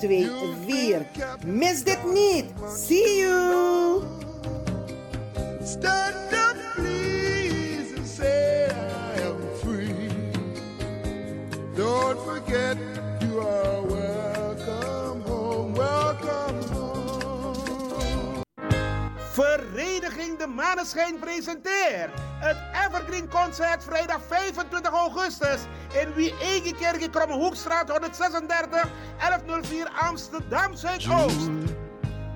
2 4. Mis dit niet. See you! Stand up, please, and say I am free. Don't forget you are Vereniging De Maneschijn presenteert het Evergreen Concert vrijdag 25 augustus in Wie-Egekerk, Krommehoekstraat 136 1104 Amsterdam Zuidoost.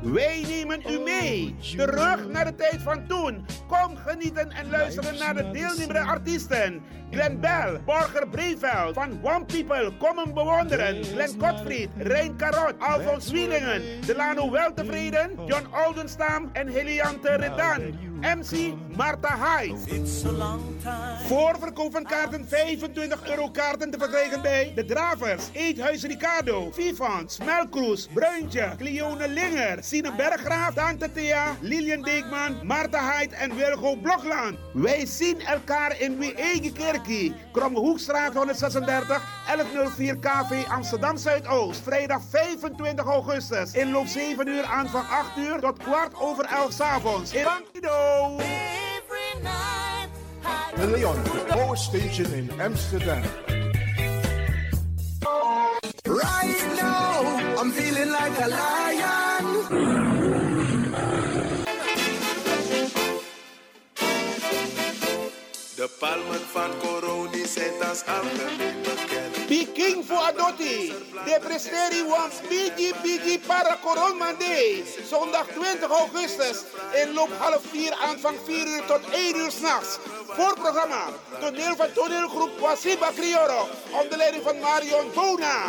Wij nemen u mee, terug naar de tijd van toen. Kom genieten en luisteren naar de deelnemende artiesten. Glenn Bell, Borger Breveld, van One People, kom hem bewonderen. Glenn Gottfried, Rein Karot, Alfons Wielingen, Delano Weltevreden, John Oldenstam en Heliante Redan. MC Marta Hyde. Voorverkoop van kaarten 25 euro kaarten te verkrijgen bij De Dravers, Eethuis Ricardo, Vivans, Melkroes, Bruintje, Cleone Linger, Sine Berggraaf, Tante Thea, Lilian Deekman, Marta Hyde en Wilgo Blokland. Wij zien elkaar in Wee-Egekerkie, Krommehoekstraat 136, 1104 KV Amsterdam Zuidoost. Vrijdag 25 augustus. Inloop 7 uur aan van 8 uur tot kwart over 11 s avonds. In Bankido. De Leon, the power station in Amsterdam. Right now, I'm feeling like a lion. Palmen van Coroni zijn als algemeen bekend. Peking voor Adotti. De presteri wants Bigi Bigi para Coronmande. Zondag 20 augustus. Inloop half 4 aanvang 4 uur tot 1 uur s'nachts. Voorprogramma. Toneel van toneelgroep Wasiba Crioro. Onder leiding van Marion Bona.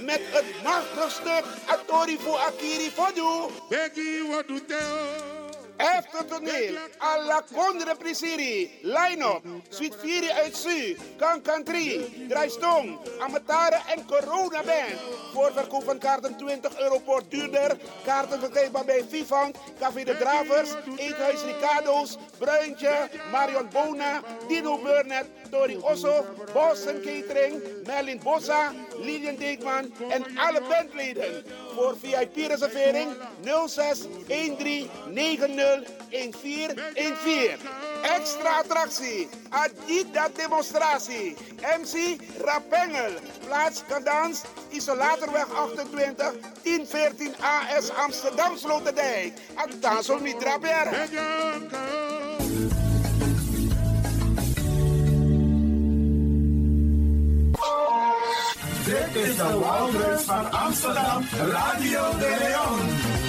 Met het machtige stuk Atori voor Akiri Fodu. Begging what to tell. Efter toneel, alla Condre Prisiri, line-up, Suite 4 uit Su, Kankan 3, Draaistong, Amatare en Corona Band. Voorverkoop van kaarten 20 euro per duurder. Kaarten verkrijgbaar bij Vivant, Café de Dravers, Eethuis Ricardo's, Bruintje, Marion Bona, Dino Burnett, Tori Osso, Boston Catering, Merlin Bossa, Lilian Deekman en alle bandleden. Voor VIP-reservering 06 13 90 1414. Extra attractie. Adida demonstratie. MC Rapengel. Plaats Kadans. Isolatorweg 28. 1014 AS Amsterdam Sloterdijk. Ataso Mitraper. Dit is de Wouders van Amsterdam, Radio de Leon.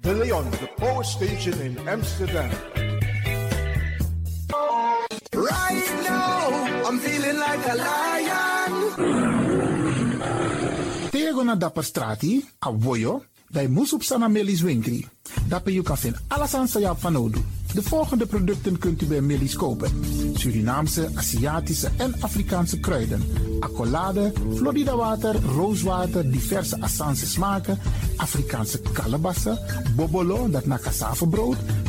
De Leon, the power station in Amsterdam. Right now, I'm feeling like a lion. Tego na dapper strati, a voyo, dai musup sana melis winkri. Dapper you kan vinden alles aan sa. De volgende producten kunt u bij Melis kopen. Surinaamse, Aziatische en Afrikaanse kruiden. Accolade, Florida water, rooswater, diverse Assange smaken. Afrikaanse kalebassen, bobolo, dat na cassavebrood.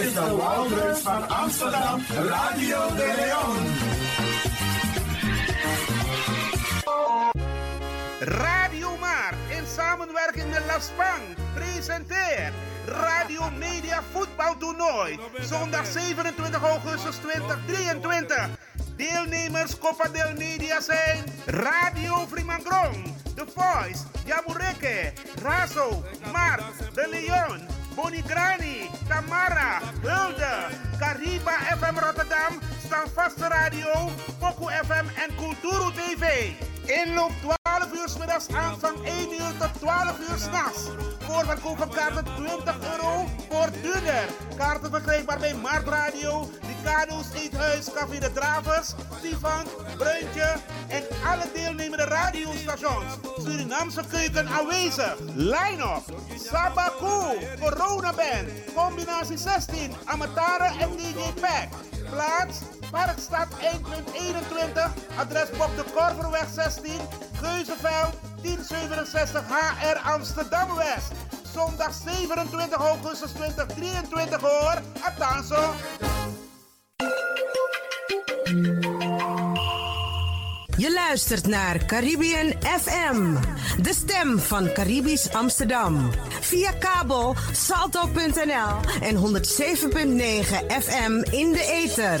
Is de Wouders van Amsterdam, Radio de Leon. Radio Maar in samenwerking met La Spang presenteert Radio Media Voetbaltoernooi. Zondag 27 augustus 2023. Deelnemers Copa del Media zijn Radio Frimangrong, The Voice, Jamureke, Razo, Mark, De Leon, Bonigrani, Tamara, Hulde, Cariba FM Rotterdam, Standvaste Radio, Poco FM en Culturo TV. Inloop 12 uur 's middags aanvang 1 uur tot 12 uur s'nachts. Voorverkoop van kaarten 20 euro voor duurder. Kaarten verkrijgbaar bij Mart Radio, Ricardo's Eethuis, Café de Dravers, Stefan, Bruintje en alle deelnemende radiostations. Surinaamse keuken aanwezig. Line-up, Sabaku, Corona Band, combinatie 16, Amatare en DJ Pack. Plaats, Parkstad 1.21, adres Bob de Korverweg 16, Geuzenveld 1067 HR Amsterdam West. Zondag 27 augustus 2023 hoor. Atanso. Je luistert naar Caribbean FM, de stem van Caribisch Amsterdam. Via kabel salto.nl en 107.9 FM in de ether.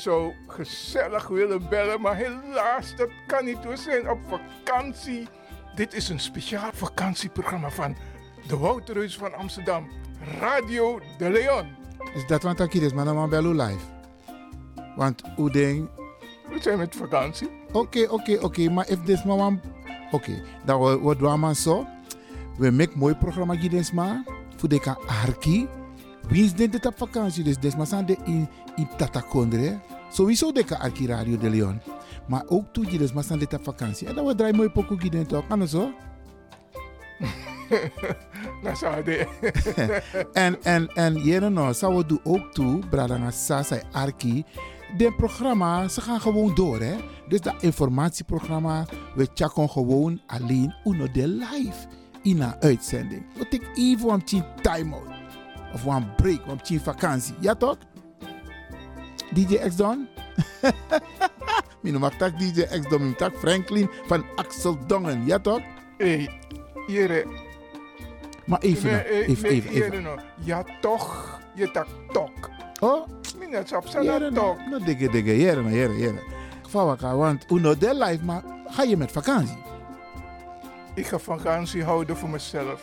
Zou gezellig willen bellen, maar helaas, dat kan niet. We zijn op vakantie. Dit is een speciaal vakantieprogramma van de Wouterhuis van Amsterdam, Radio de Leon. Is dat wat ik is, maar dan live. Want hoe ding. We zijn met vakantie. Oké, oké, oké, maar if this one. Oké, dan we we doen maar zo. We maken mooi programma gids maar. Voor de kan arki. Wie is dit op vakantie? Dus des maar zijn de in in Tatakondre. Sowieso de arki Radio de Leon. Maar ook toe je zijn dit op vakantie. En dan we draaien mooi pokoe gids toch? Kan het zo? Dat zou de. en, en, en jere nou, zou we doen ook toe, Bradanga Sasa Arki. De programma, ze gaan gewoon door, hè. Dus dat informatieprogramma, we checken gewoon alleen uno de live in een uitzending. We take even een tien time-out. Of een break, een tien vakantie. Ja toch? DJ X Don? Mijn noem tak DJ X Don, mijn tak Franklin van Axel Dongen. Ja toch? Hé, jere. Maar even, nou, Nee, even, nee, even, even. jere nou. Ja toch, je tak tok. Oh? Minnet op Jere, zijn tok. nou, dikke, dikke, jere, nou, jere, jere. Geval want uno de live, maar ga je met vakantie? Ik ga vakantie houden voor mezelf.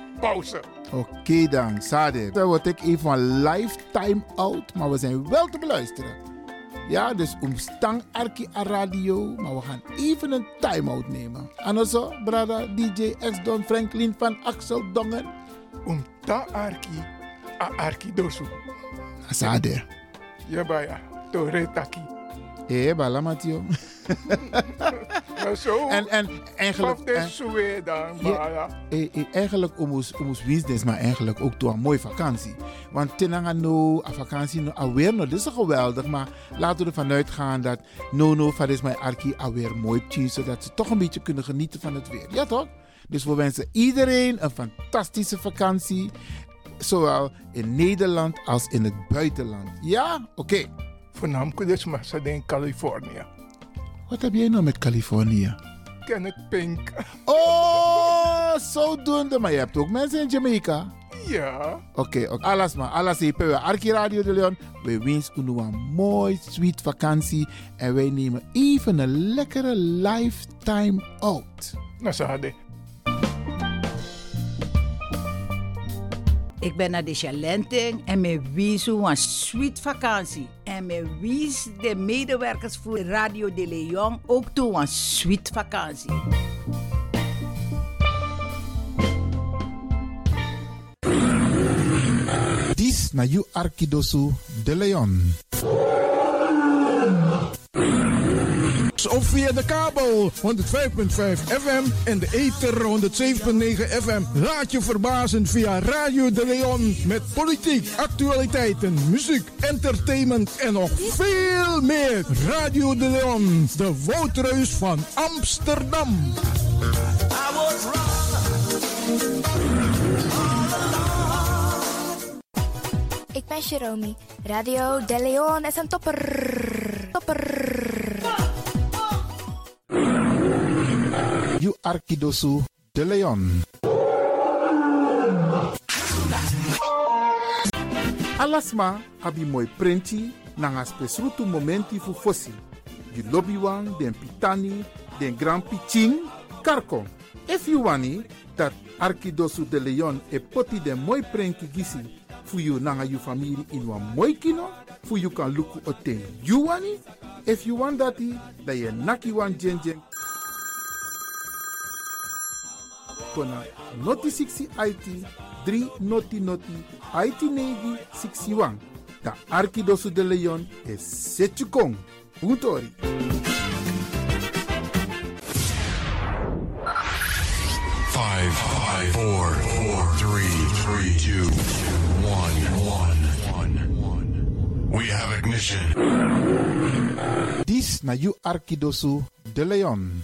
pauze. Oké dan, Sade. Dan word ik even een lifetime out, maar we zijn wel te beluisteren. Ja, dus omstang Arki a radio, maar we gaan even een time-out nemen. En also, brada DJ X Don Franklin van Axel Dongen. Om ta arki, a arki dosu. Sade. Ja, baya. Tore taki. Eh, bala Matio. Maar zo. En, en eigenlijk... Paf de dan, Ja, eh, eh, eigenlijk omus business, maar eigenlijk ook door een mooie vakantie. Want tenanga no, a vakantie no, alweer no, dit is geweldig. Maar laten we ervan uitgaan dat no no, van is mijn arki alweer mooi tien, zodat ze toch een beetje kunnen genieten van het weer. Ja toch? Dus we wensen iedereen een fantastische vakantie. Zowel in Nederland als in het buitenland. Ja? Oké. Voornamelijk dus ze in Californië. Wat heb jij nou met Californië? Kenneth Pink. Oh, zodoende. Maar je hebt ook mensen in Jamaica. Ja. Oké, oké. alles maar. Alles hier. Arki Radio de Leon. We wensen u een mooi, sweet vakantie. En wij nemen even een lekkere lifetime out. Nou, hadden. Ik ben naar de Chalenting en me wies een sweet vakantie. En me wies de medewerkers voor Radio de Leon ook toe een sweet vakantie. Dis na you Arkidosu de Leon. Of via de kabel 105.5 FM en de ether 107.9 FM. Laat je verbazen via Radio de Leon met politiek, actualiteiten, muziek, entertainment en nog veel meer. Radio de Leon, de woudreus van Amsterdam. Ik ben Jerome. Radio De Leon is een topper. Topper. You Arkidosu de Leon. Alasma abi mooi prenti nanga spesrutu momenti fu fosi. You lobby wan, den pitani, den grand piching, karko. If you wani, dat Arkidosu de Leon e poti den mooi prenki gisi fu you nanga you family in wan mooi kino, fu you kan luku oten you wani. If you want dati, da ye naki wan jen jen kona noti 60 IT 3 noti noti IT negi 61. Da Arkidosu de Leon e Setchukong. Puntori. Five, five, four, four, three, three, two, one, one, one. We have ignition. Dis na you Arkidosu de Leon.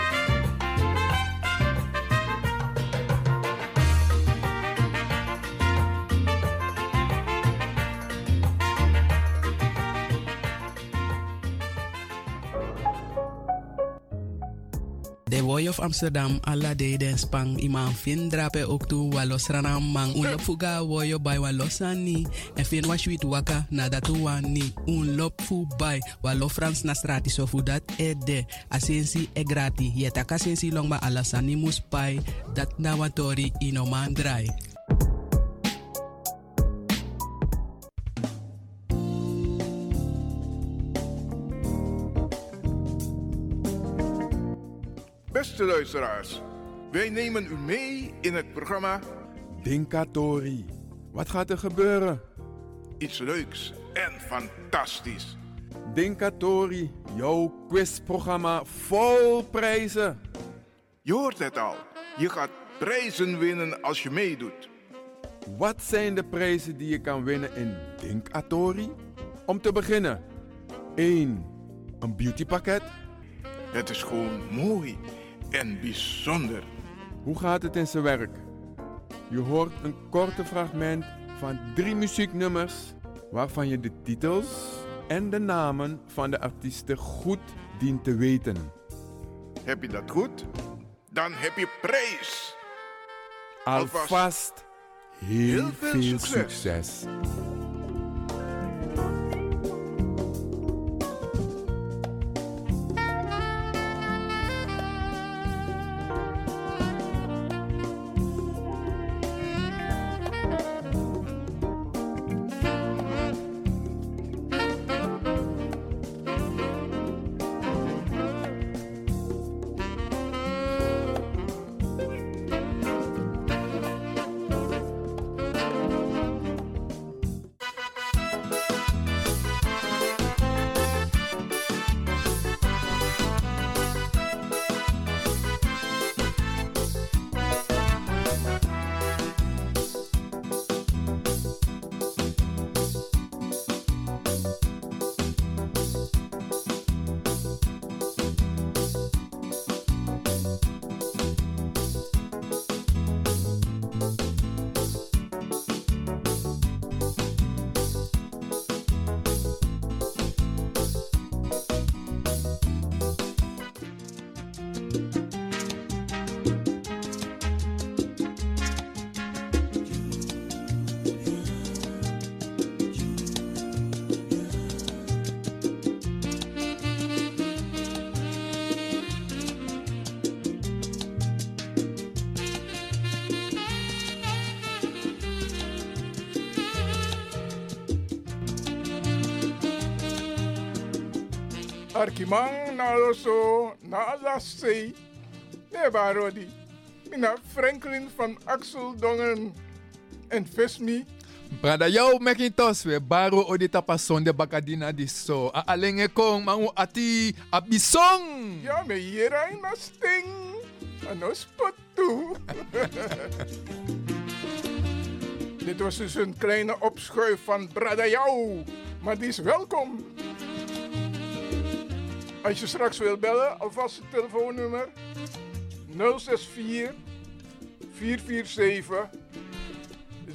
Boy of Amsterdam, alla de den spang iman fin drape walos ranam mang un lop fuga woyo by walosani en fin wa waka na dat wani un lop fu by walo frans na strati so fu dat e de asensi e grati yeta kasensi long ba alasani mus dat na watori ino Beste luisteraars, wij nemen u mee in het programma Dinkatori. Wat gaat er gebeuren? Iets leuks en fantastisch. Dinkatori, jouw quizprogramma vol prijzen. Je hoort het al, je gaat prijzen winnen als je meedoet. Wat zijn de prijzen die je kan winnen in Dinkatori? Om te beginnen, 1. Een beautypakket. Het is gewoon mooi en bijzonder. Hoe gaat het in zijn werk? Je hoort een korte fragment van drie muzieknummers waarvan je de titels en de namen van de artiesten goed dient te weten. Heb je dat goed? Dan heb je prijs. Alvast heel, veel, succes. Naloso na lasei. Ne barodi. Mina Franklin van Axel Dongen en Vesmi. Brada, jou Macintosh we baro o di tapason de bakadina di so. A alenge kong mangu ati abisong. Ja, me hierai na sting. Ano spot toe. Dit was dus een kleine opschuif van Brada Jou. Maar die is welkom. Als je straks wil bellen, alvast het telefoonnummer 064 447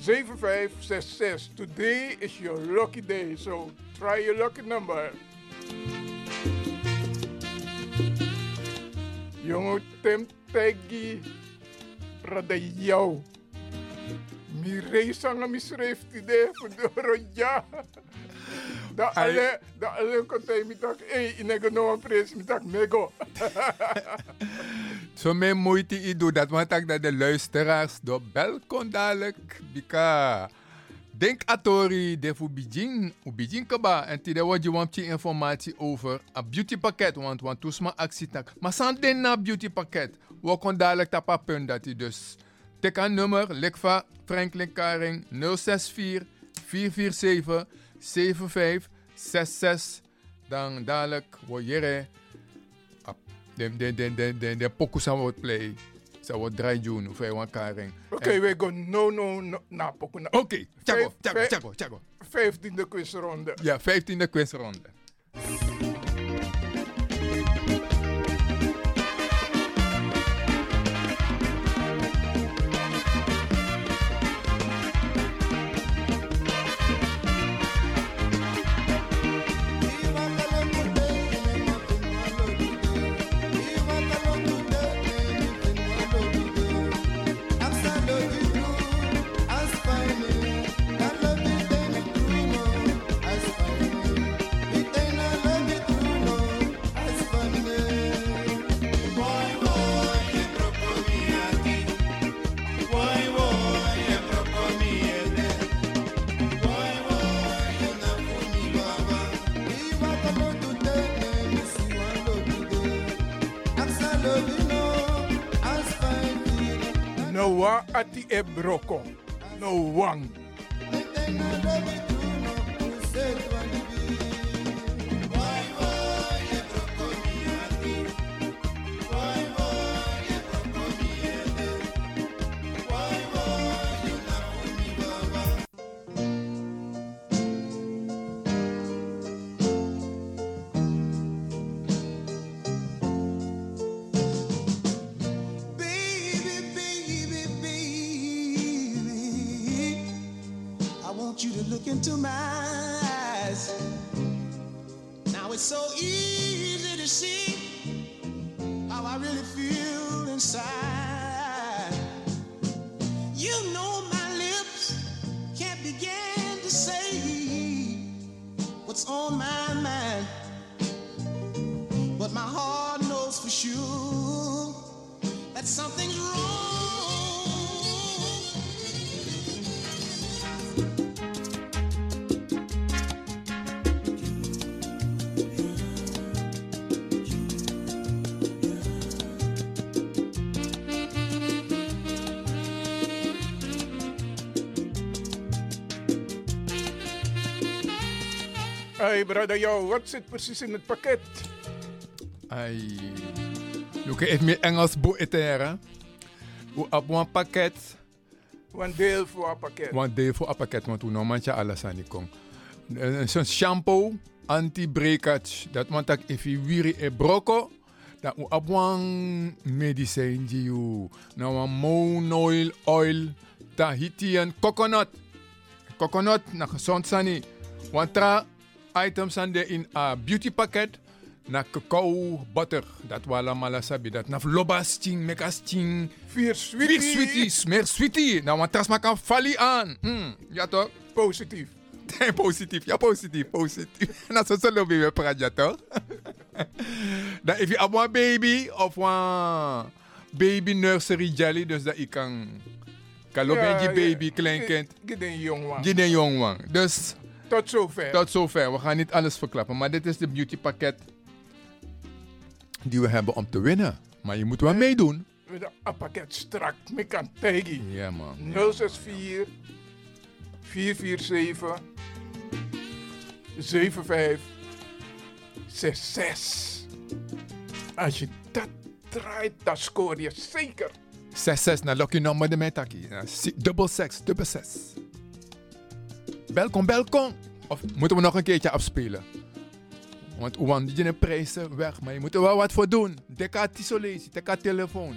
7566. Today is your lucky day, so try your lucky number. Peggy, Brada Jou. Mi reisa nga misreef tide fudoro. Da ale da ale kontay mi tak eh inego no pres mi tak mego. Zo mijn moeite i doe dat, want ik dat de luisteraars door bel kon dadelijk. Bika. Denk atori de fu bijin, u bijin kaba. En tide wat je want informatie over een beauty pakket, want want toesma actie tak. Maar san den na beauty pakket, we kon dadelijk tapa punt dat hij dus. Tik aan nummer, Likva Franklin Karing 064 447 7566. Dan dadelijk word je de de de de de de pokus aan wordt play. Zo wordt draai doen of want Karing. Oké, we gaan no no no na poku na. Oké, tjago, tjago, tjago, tjago. 15e quizronde. Ja, 15e quizronde. Wa ati e broko. No wang. Hey, brother, yo, wat zit precies in het pakket? Ai. Look, even meer Engels boeteren. Op een pakket. Een deel voor een pakket. Een deel voor een pakket, want we normaal alles aan die kom. Zo'n shampoo, anti-breakage. Dat want ik even wiri e broko. Dat we een medicijn die you. Nou een monoil oil. Tahiti en coconut. Coconut, na gezond zijn. Want items aan de in a beauty pakket. Na cacao butter. Dat wala malasabi. Dat na lobasting, mekasting. Vier sweetie. Vier sweeties. Meer sweetie. Nou, want tas kan fali aan. Mm, ja toch? Positief. positief. Ja, positief. Positief. Na zo zullen we weer praten, toch? Dan if je op een baby of een baby nursery jelly. Dus dat ik kan... Kan lopen Ja, ja. baby, kleinkind. Gid een jongman. Gid een jongman. Dus... Tot zover. Tot zover. We gaan niet alles verklappen. Maar dit is de beauty pakket. die we hebben om te winnen. Maar je moet wel meedoen. Met een pakket strak. Ik kan Peggy. Ja, man. 064 447 75 66. Als je dat draait, dan scoor je zeker. 66 naar Lucky Number de Metaki. Dubbel 6, dubbel 6. Belkom, belkom. Of moeten we nog een keertje afspelen? Want want die prijzen weg, maar je moet er wel wat voor doen. Deka tisolesi, deka telefoon.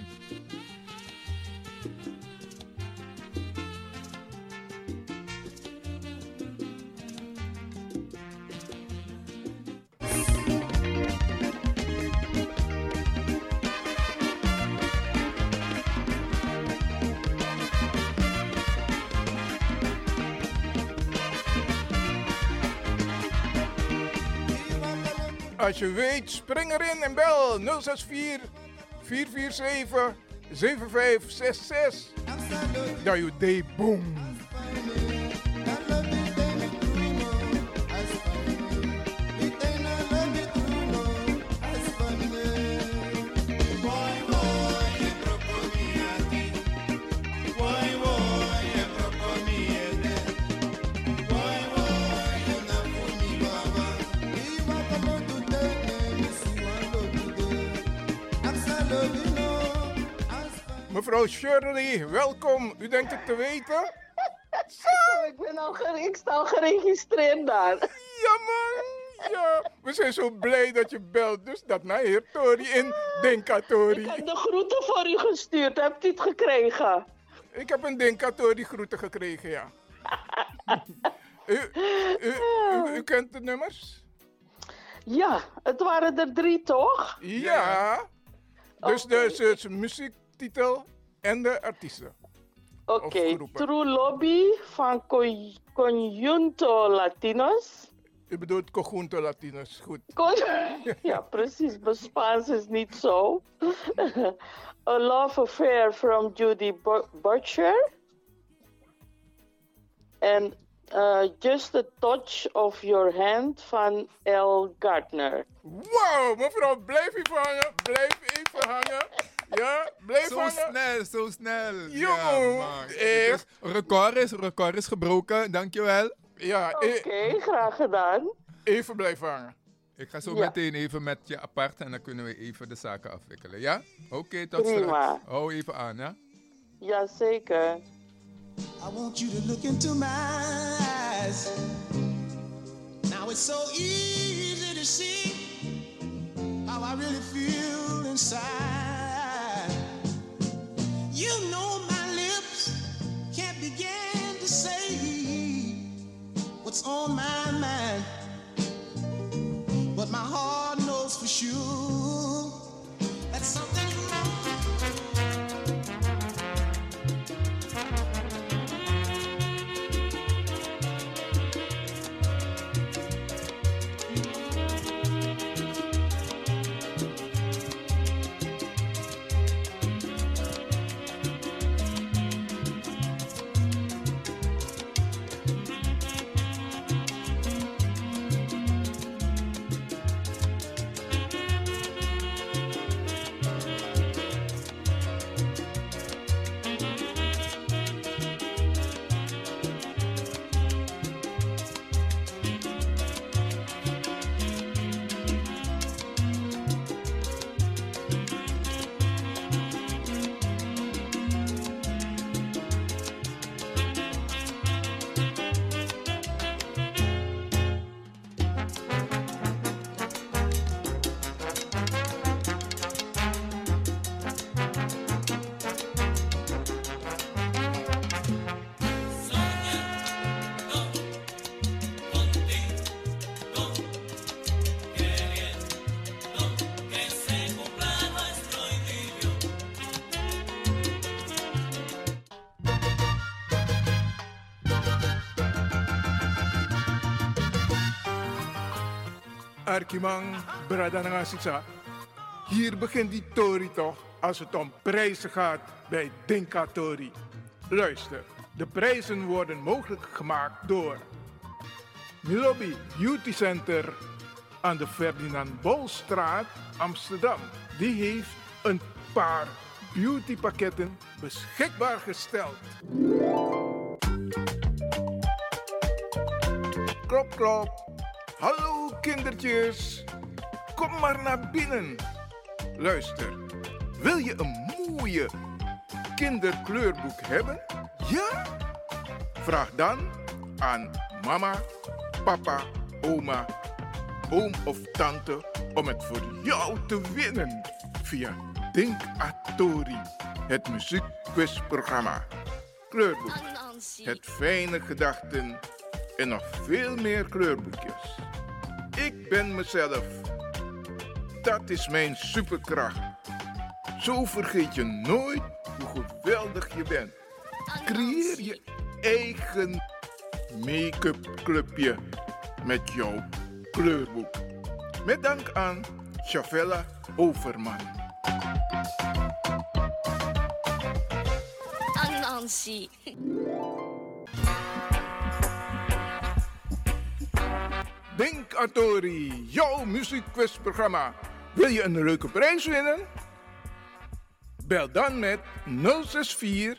Als je weet, spring erin en bel 064 447 7566. Dat je day boom. Mevrouw Shirley, welkom. U denkt het te weten? Ik, ben al ik sta al geregistreerd daar. Ja, man. Ja, we zijn zo blij dat je belt. Dus dat naar heer Tori in Denkatori. Ik heb de groeten voor u gestuurd. Hebt u het gekregen? Ik heb een Denkatori groeten gekregen, ja. u, u, u, u kent de nummers? Ja, het waren er drie, toch? Ja. Dus de dus, dus muziektitel en de artiesten. Oké, True Lobby van Con- Conjunto Latinos. U bedoelt Conjunto Latinos, goed. Con- ja, precies. Mijn Spaans is niet zo. A Love Affair from Judy Bu- Butcher. En uh, Just a Touch of Your Hand van L. Gardner. Wow, mevrouw, blijf even hangen. Blijf even hangen. Ja, blijf Zo hangen. snel, zo snel. Jongen, echt. Dus record is, record is gebroken, dankjewel. Ja, Oké, graag gedaan. Even blijven hangen. Ik ga zo Ja. meteen even met je apart en dan kunnen we even de zaken afwikkelen, ja? Oké, tot Prima. straks. Hou even aan, ja? Jazeker. I want you to look into my eyes. Now it's so easy to see how I really feel inside. You know my lips can't begin to say what's on my mind, but my heart knows for sure that something's Arkimang, Bradananga Sisa. Hier begint die Tori toch, als het om prijzen gaat bij Dinka Tori. Luister, de prijzen worden mogelijk gemaakt door Milobi Beauty Center, aan de Ferdinand Bolstraat, Amsterdam. Die heeft een paar beautypakketten beschikbaar gesteld. Klop, klop. Hallo kindertjes. Kom maar naar binnen. Luister, wil je een mooie kinderkleurboek hebben? Ja? Vraag dan aan mama, papa, oma, oom of tante om het voor jou te winnen via Denk Atori, het muziekquizprogramma. Kleurboek, het fijne gedachten en nog veel meer kleurboekjes. Ik ben mezelf. Dat is mijn superkracht. Zo vergeet je nooit hoe geweldig je bent. Creëer je eigen make-up clubje met jouw kleurboek. Met dank aan Chavella Overman. Nancy. Denk Atori, jouw muziekquizprogramma. Wil je een leuke prijs winnen? Bel dan met 064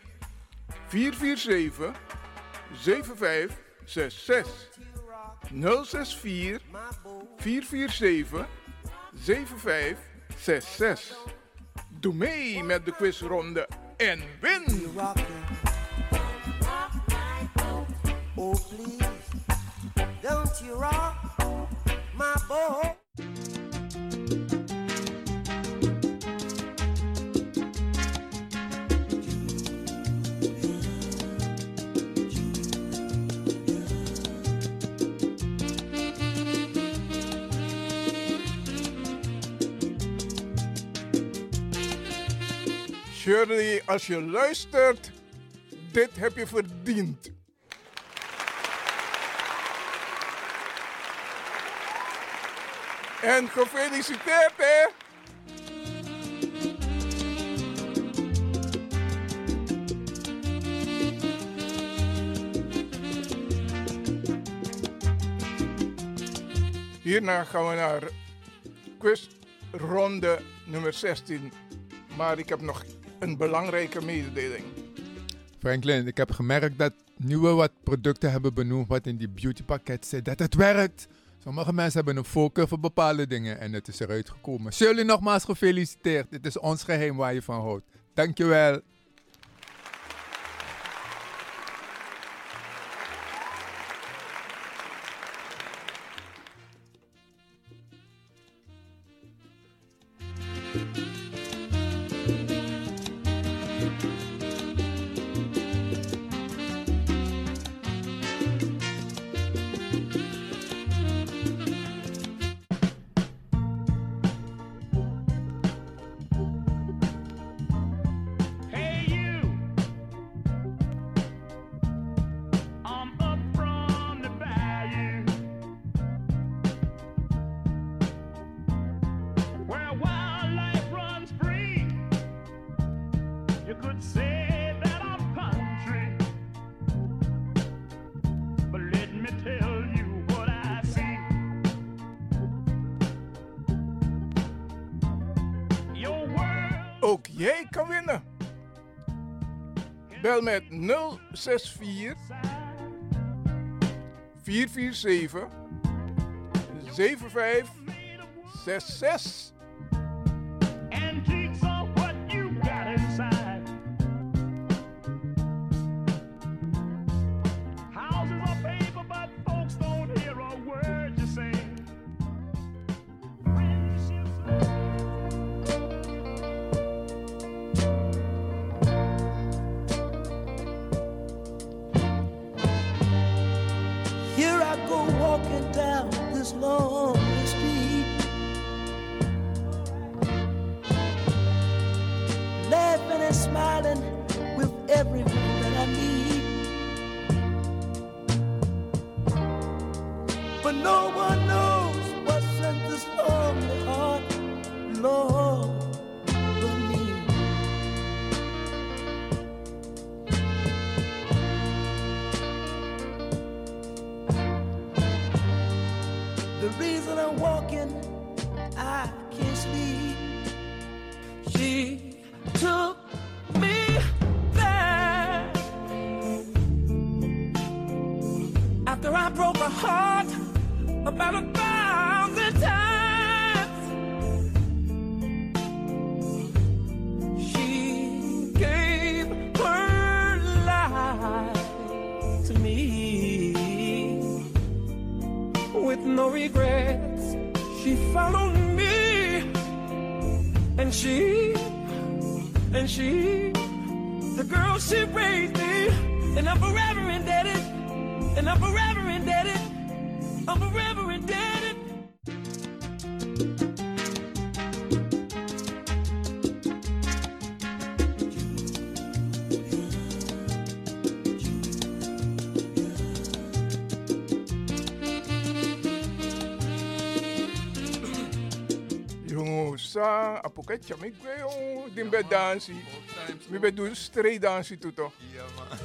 447 7566. 064 447 7566. Doe mee met de quizronde en win! Oh, please, don't you rock my boat? Shirley, als je luistert, dit heb je verdiend. En gefeliciteerd, hè? Hierna gaan we naar quizronde nummer 16. Maar ik heb nog een belangrijke mededeling. Franklin, ik heb gemerkt dat nu we wat producten hebben benoemd wat in die beautypakket zit, dat het werkt. Sommige mensen hebben een voorkeur voor bepaalde dingen en het is eruit gekomen. Shirley, nogmaals gefeliciteerd. Dit is ons geheim waar je van houdt. Dankjewel. Bel met 064 447 7566. Reason I'm walking, I can't sleep. She took me there. After I broke her heart about a she, the girl she raised me, and I'm forever indebted, and I'm forever ja, ik jongen, die bij dansie. Mi bij doen straight dansie toe toch? Ja, man.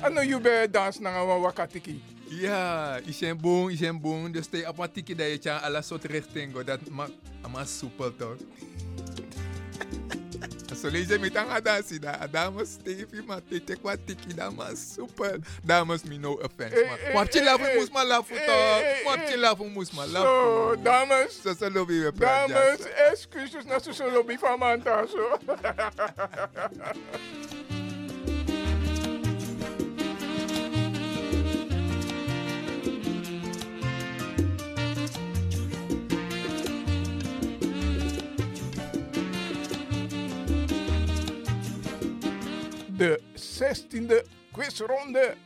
Ano you bij dans na nga wakatiki? Ja, isen boom, isen boom. Dus te apatiki dat je tja alle soort richting. Dat maakt soepel toch? Zo lees je met aan dansie da. Stevie, maar te tek wat tiki da maar soepel. Dames me no offense. Lafu eh, toch? eh, Wat eh. je lafu moest maar lafu. Zo, dames. Zo zo lobby we excuses na lobby 16e quizronde.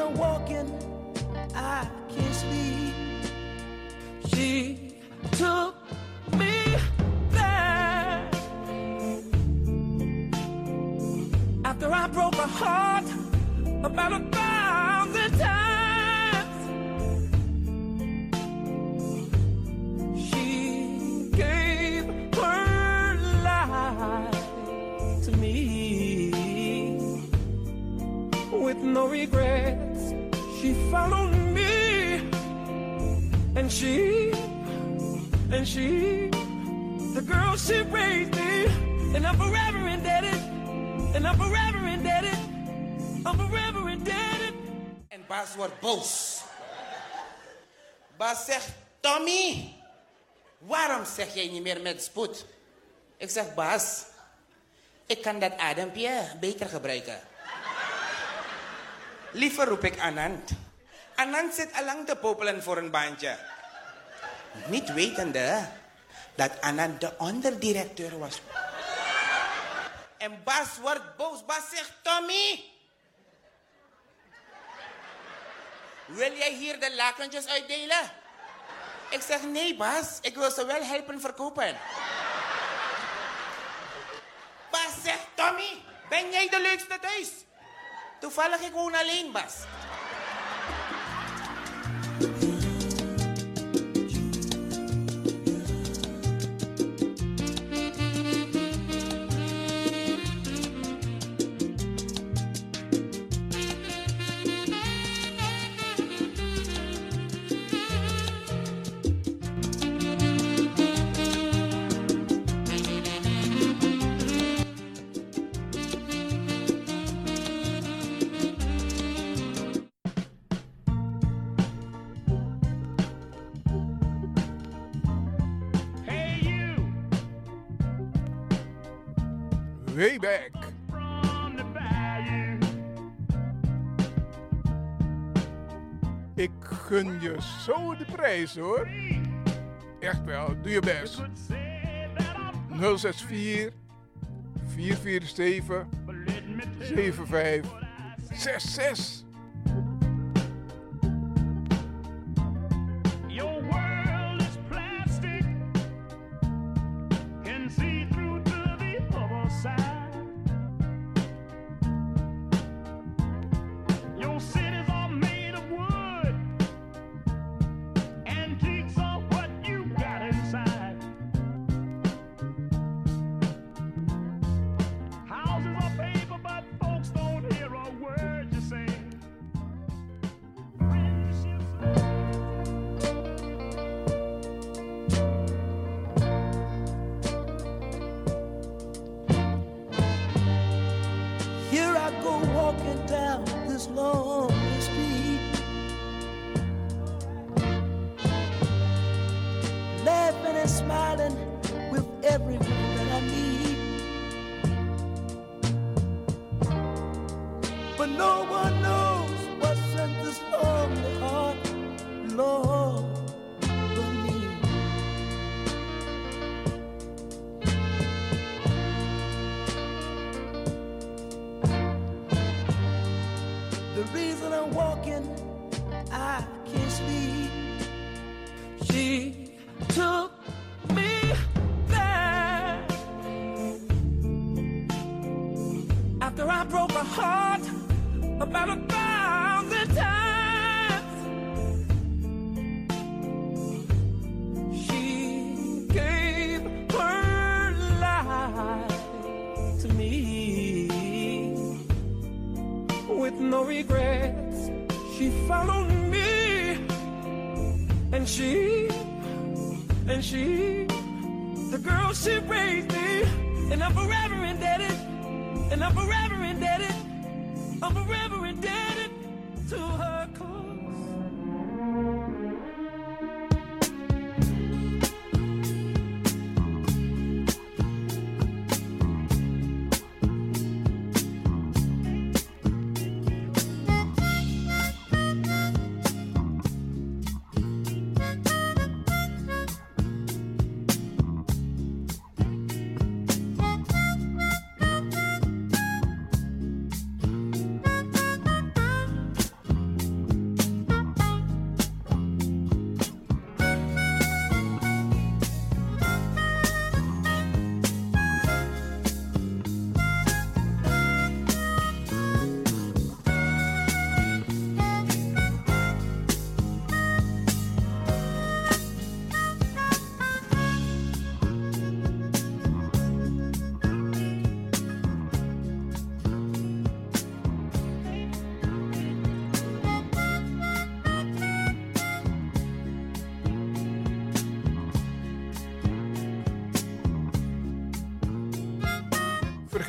I'm walking, I can't sleep. Boos. Bas zegt, Tommy, waarom zeg jij niet meer met spoed? Ik zeg, Bas, ik kan dat adempje beter gebruiken. Liever roep ik Anand. Anand zit allang te popelen voor een baantje. Niet wetende dat Anand de onderdirecteur was. En Bas wordt boos. Bas zegt, Tommy, Wil jij hier de lakentjes uitdelen? Ik zeg, nee Bas, ik wil ze wel helpen verkopen. Bas zegt, Tommy, ben jij de leukste thuis? Toevallig, ik woon alleen, Bas. way back. Ik gun je zo de prijs hoor. Echt wel, doe je best. 064 447 75 66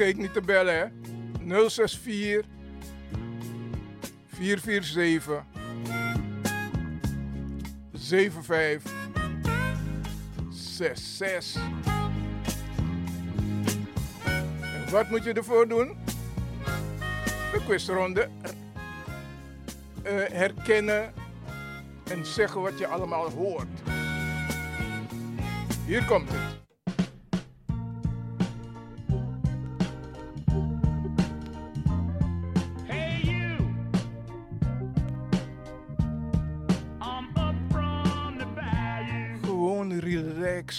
Vergeet niet te bellen, hè? 064 447 7566. En wat moet je ervoor doen? De quizronde eh, herkennen en zeggen wat je allemaal hoort. Hier komt het.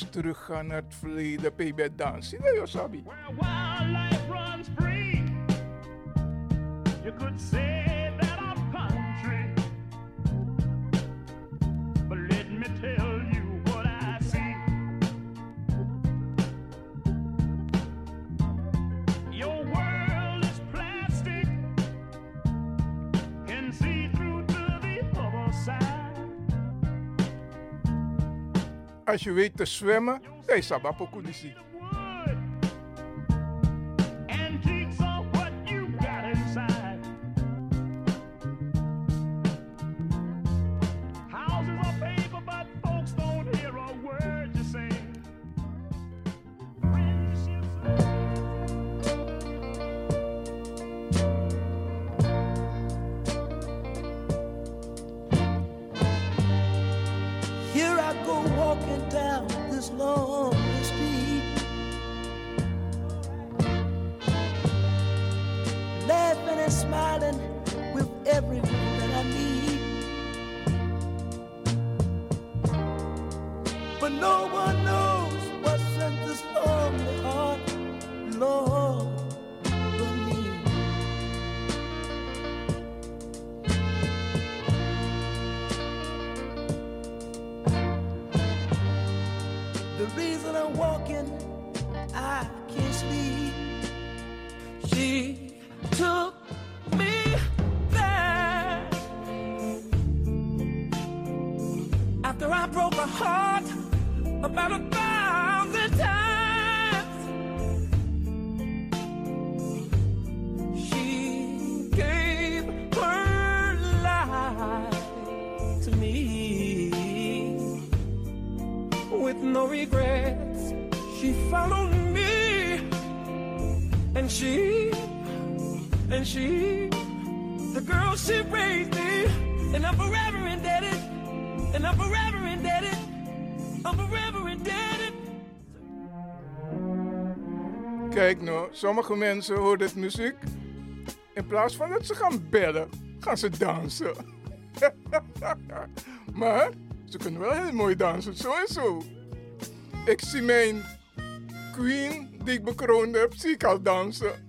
Relaxed teruggaan naar het verleden. Bij dansen? Nee, joh, Sabi. Wildlife runs free. You could say Als je weet te zwemmen, dan is go walking down this lonely street, laughing and smiling with everyone that I meet. But no sommige mensen horen dit muziek. In plaats van dat ze gaan bellen, gaan ze dansen. maar ze kunnen wel heel mooi dansen, zo. Ik zie mijn queen die ik bekroond heb, zie ik al dansen.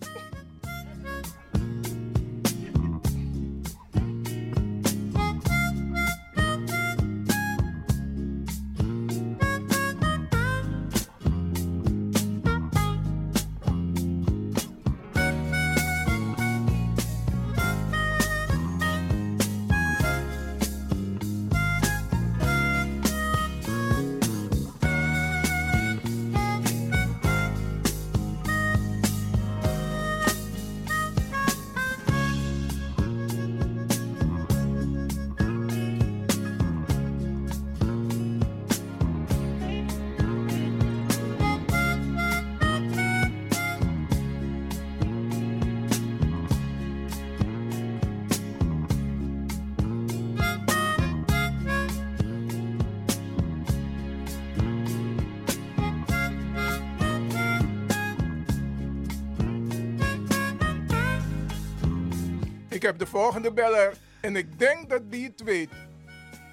Heb de volgende beller en ik denk dat die het weet.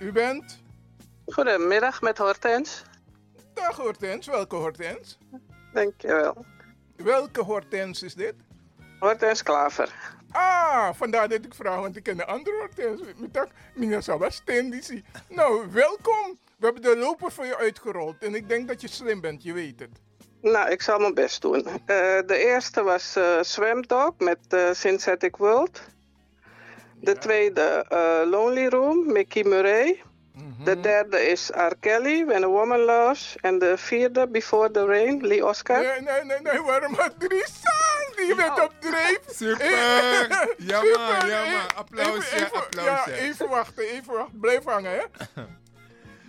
U bent? Goedemiddag met Hortens. Dag Hortens, welke Hortens? Dankjewel. Welke Hortens is dit? Hortens Klaver. Ah, vandaar dat ik vraag, want ik ken de andere Hortens. Mina Sabastendici. Nou, welkom. We hebben de loper voor je uitgerold en ik denk dat je slim bent, je weet het. Nou, ik zal mijn best doen. Eh, de eerste was Swamdog met eh, Synthetic World. De tweede eh, Lonely Room, Mickey Murray. De derde is R. Kelly, When a Woman Loves. En de vierde, Before the Rain, Lee Oscar. Nee, nee, nee, nee, waarom had drie staan? Die bent op dreef. Super. Ja, Super, man, ja, man. Applausje, even. Ja, even wachten, even wachten. Blijf hangen, hè.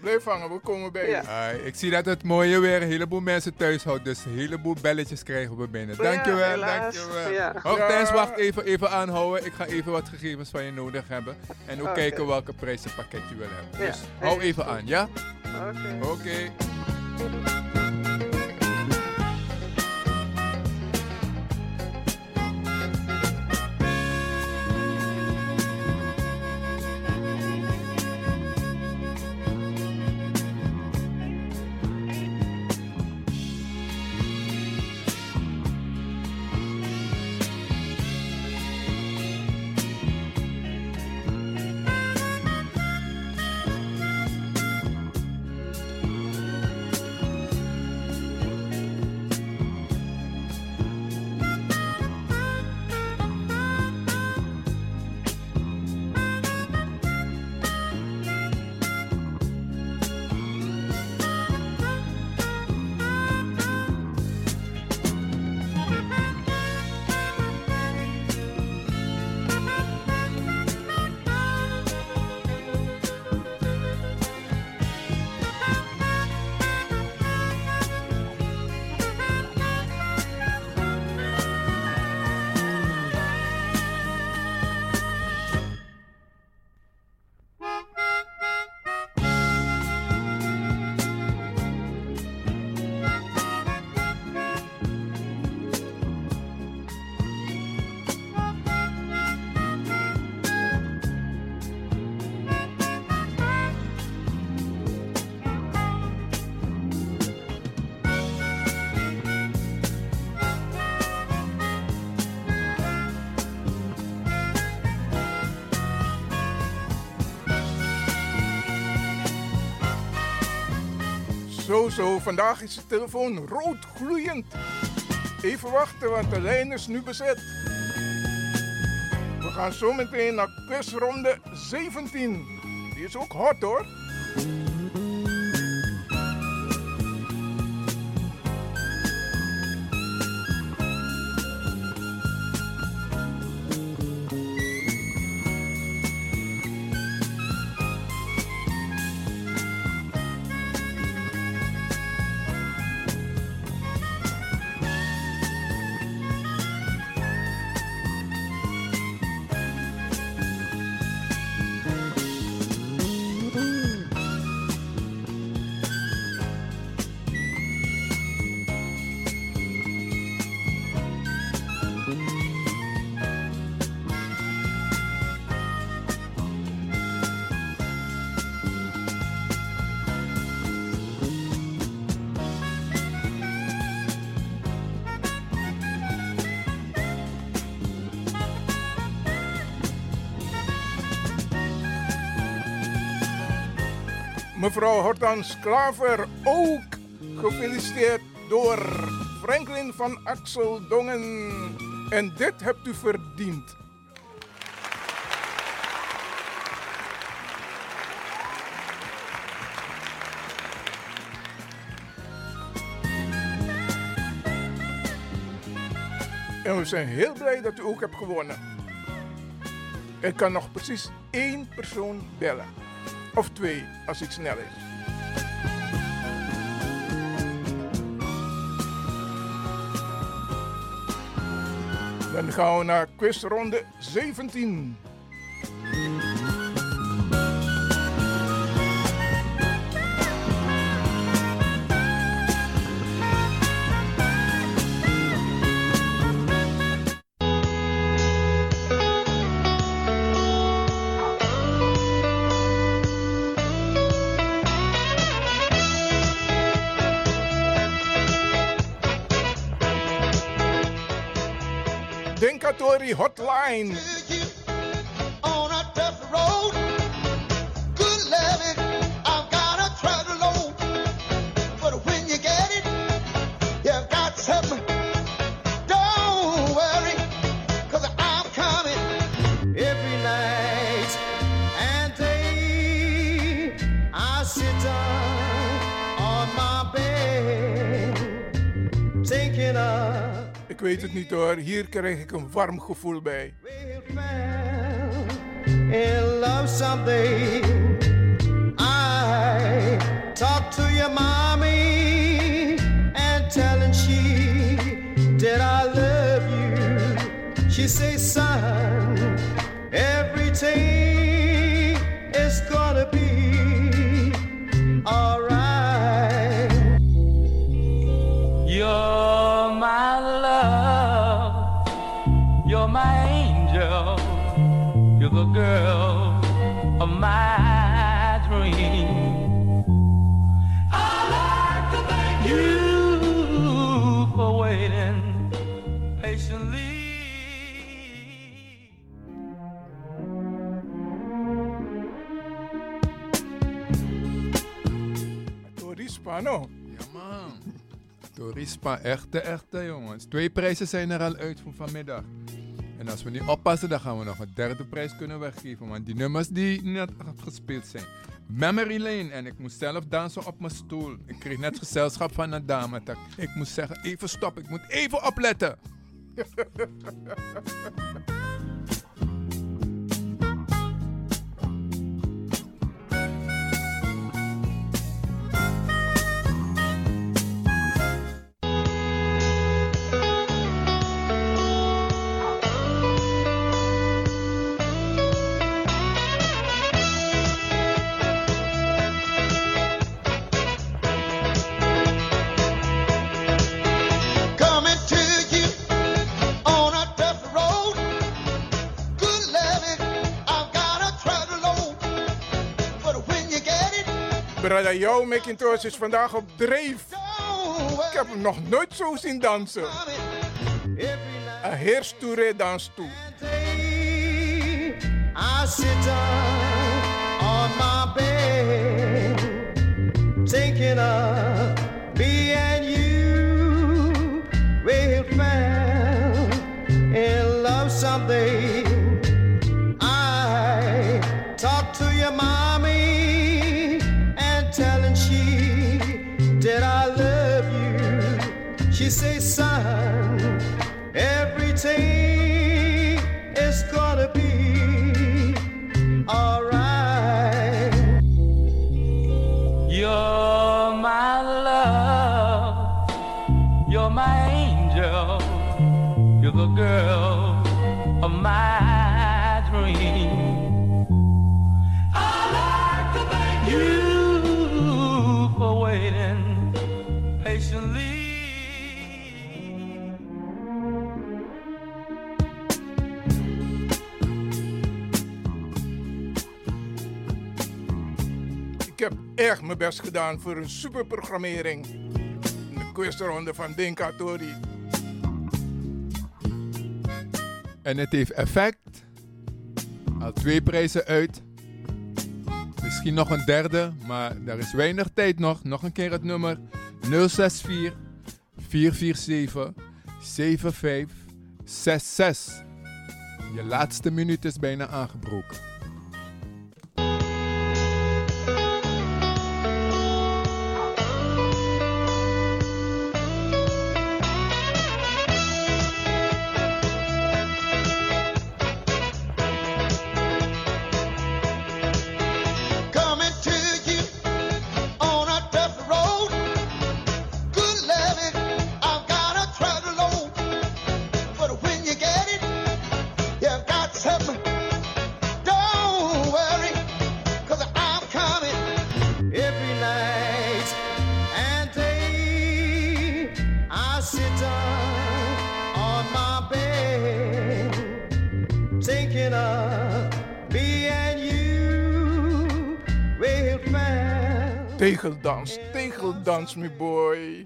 Blijf hangen, we komen bij je. Ik zie dat het mooie weer een heleboel mensen thuis houdt, dus een heleboel belletjes krijgen we binnen. Dankjewel, dankjewel. Ja. Hortens, Ja. wacht even, even aanhouden. Ik ga even wat gegevens van je nodig hebben. En ook kijken welke prijzenpakket je wil hebben. Ja, Dus hou even aan, ja? Oké. Zo, vandaag is de telefoon rood gloeiend. Even wachten, want de lijn is nu bezet. We gaan zo meteen naar quizronde 17. Die is ook hot hoor. Mevrouw Hortans Klaver ook gefeliciteerd door Franklin van Axel Dongen. En dit hebt u verdiend. En we zijn heel blij dat u ook hebt gewonnen. Ik kan nog precies één persoon bellen. Of twee, als ik snel is. Dan gaan we naar quizronde 17. Hotline. Weet het niet hoor, hier krijg ik een warm gevoel bij. in love someday. I talk to your mommy and telling she did I love you. She say, son, everything Torispa, Ja man. Torispa, echte, echte jongens. Twee prijzen zijn er al uit voor vanmiddag. En als we niet oppassen, dan gaan we nog een derde prijs kunnen weggeven. Want die nummers die net gespeeld zijn. Memory Lane. En ik moest zelf dansen op mijn stoel. Ik kreeg net gezelschap van een dame. Ik moest zeggen, even stop, ik moet even opletten. Brother Joe McIntosh is vandaag op dreef. Ik heb hem nog nooit zo zien dansen. Een heer stoere dans toe. I sit on my bed, thinking of say, son, everything is gonna be alright. You're my love, you're my angel, you're the girl of my echt mijn best gedaan voor een superprogrammering. De quizronde van Dinka Tori. En het heeft effect. Al twee prijzen uit. Misschien nog een derde, maar er is weinig tijd nog. Nog een keer het nummer 064 447 7566. Je laatste minuut is bijna aangebroken. Tegeldans, tegeldans, my boy.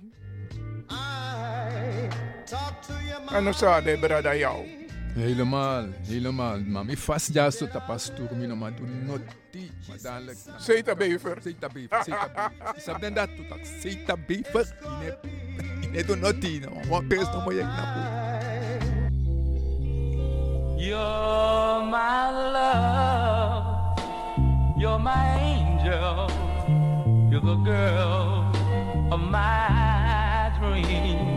En dan zou de brada jou. Helemaal, helemaal. Mami vast ja zo tapas turmi no ma do noti. Maar dadelijk. Zeta bever. Zeta bever. Zeta bever. Den dat tutak. Zeta bever. Ine, ine do noti. No, wan pers no mo yek na po. You're my love, you're my angel, the girl of my dream.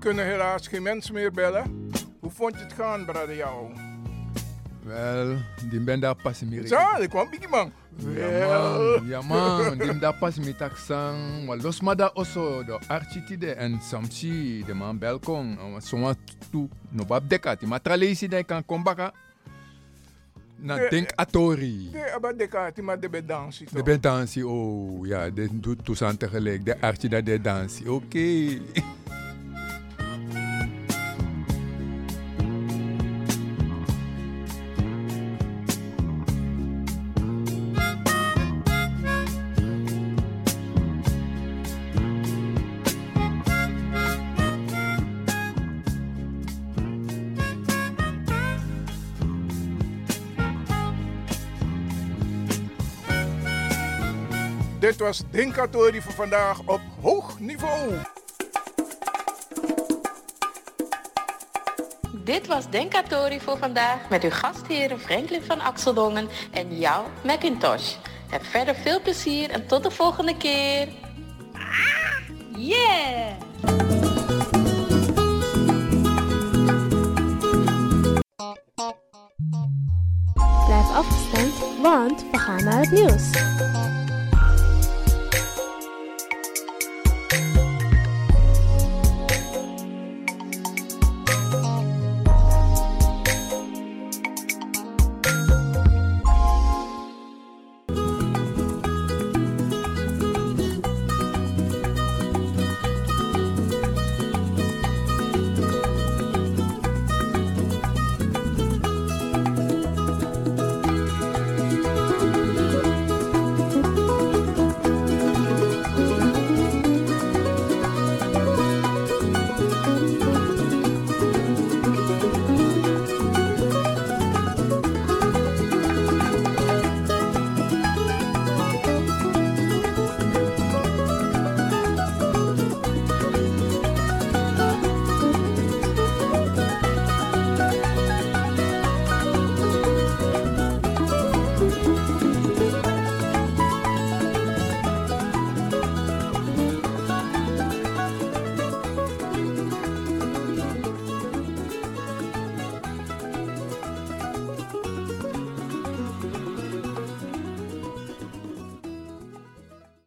Kunnen helaas geen mensen meer bellen. Hoe vond je het gaan, brada jou? Wel, die ben daar pas meer. Zo, ik kwam biggie man. Ja man, ja man, die daar pas met taxan. Maar los maar daar also, de architide en samsi, de man belkong. Zo'n toe, no bab dekati. Maar tralesi de kan kombaka. Na De- denk atori. De abad de kaartje, maar de bedansie De ben dansie, oh ja, de doet toestand tegelijk. De archie dat de dansie, oké. Dit was Dinkatori voor vandaag op hoog niveau. Dit was Denkatori voor vandaag met uw gastheren Franklin van Axeldongen en jou, Macintosh. Heb verder veel plezier en tot de volgende keer. Yeah! Blijf afgestemd, want we gaan naar het nieuws.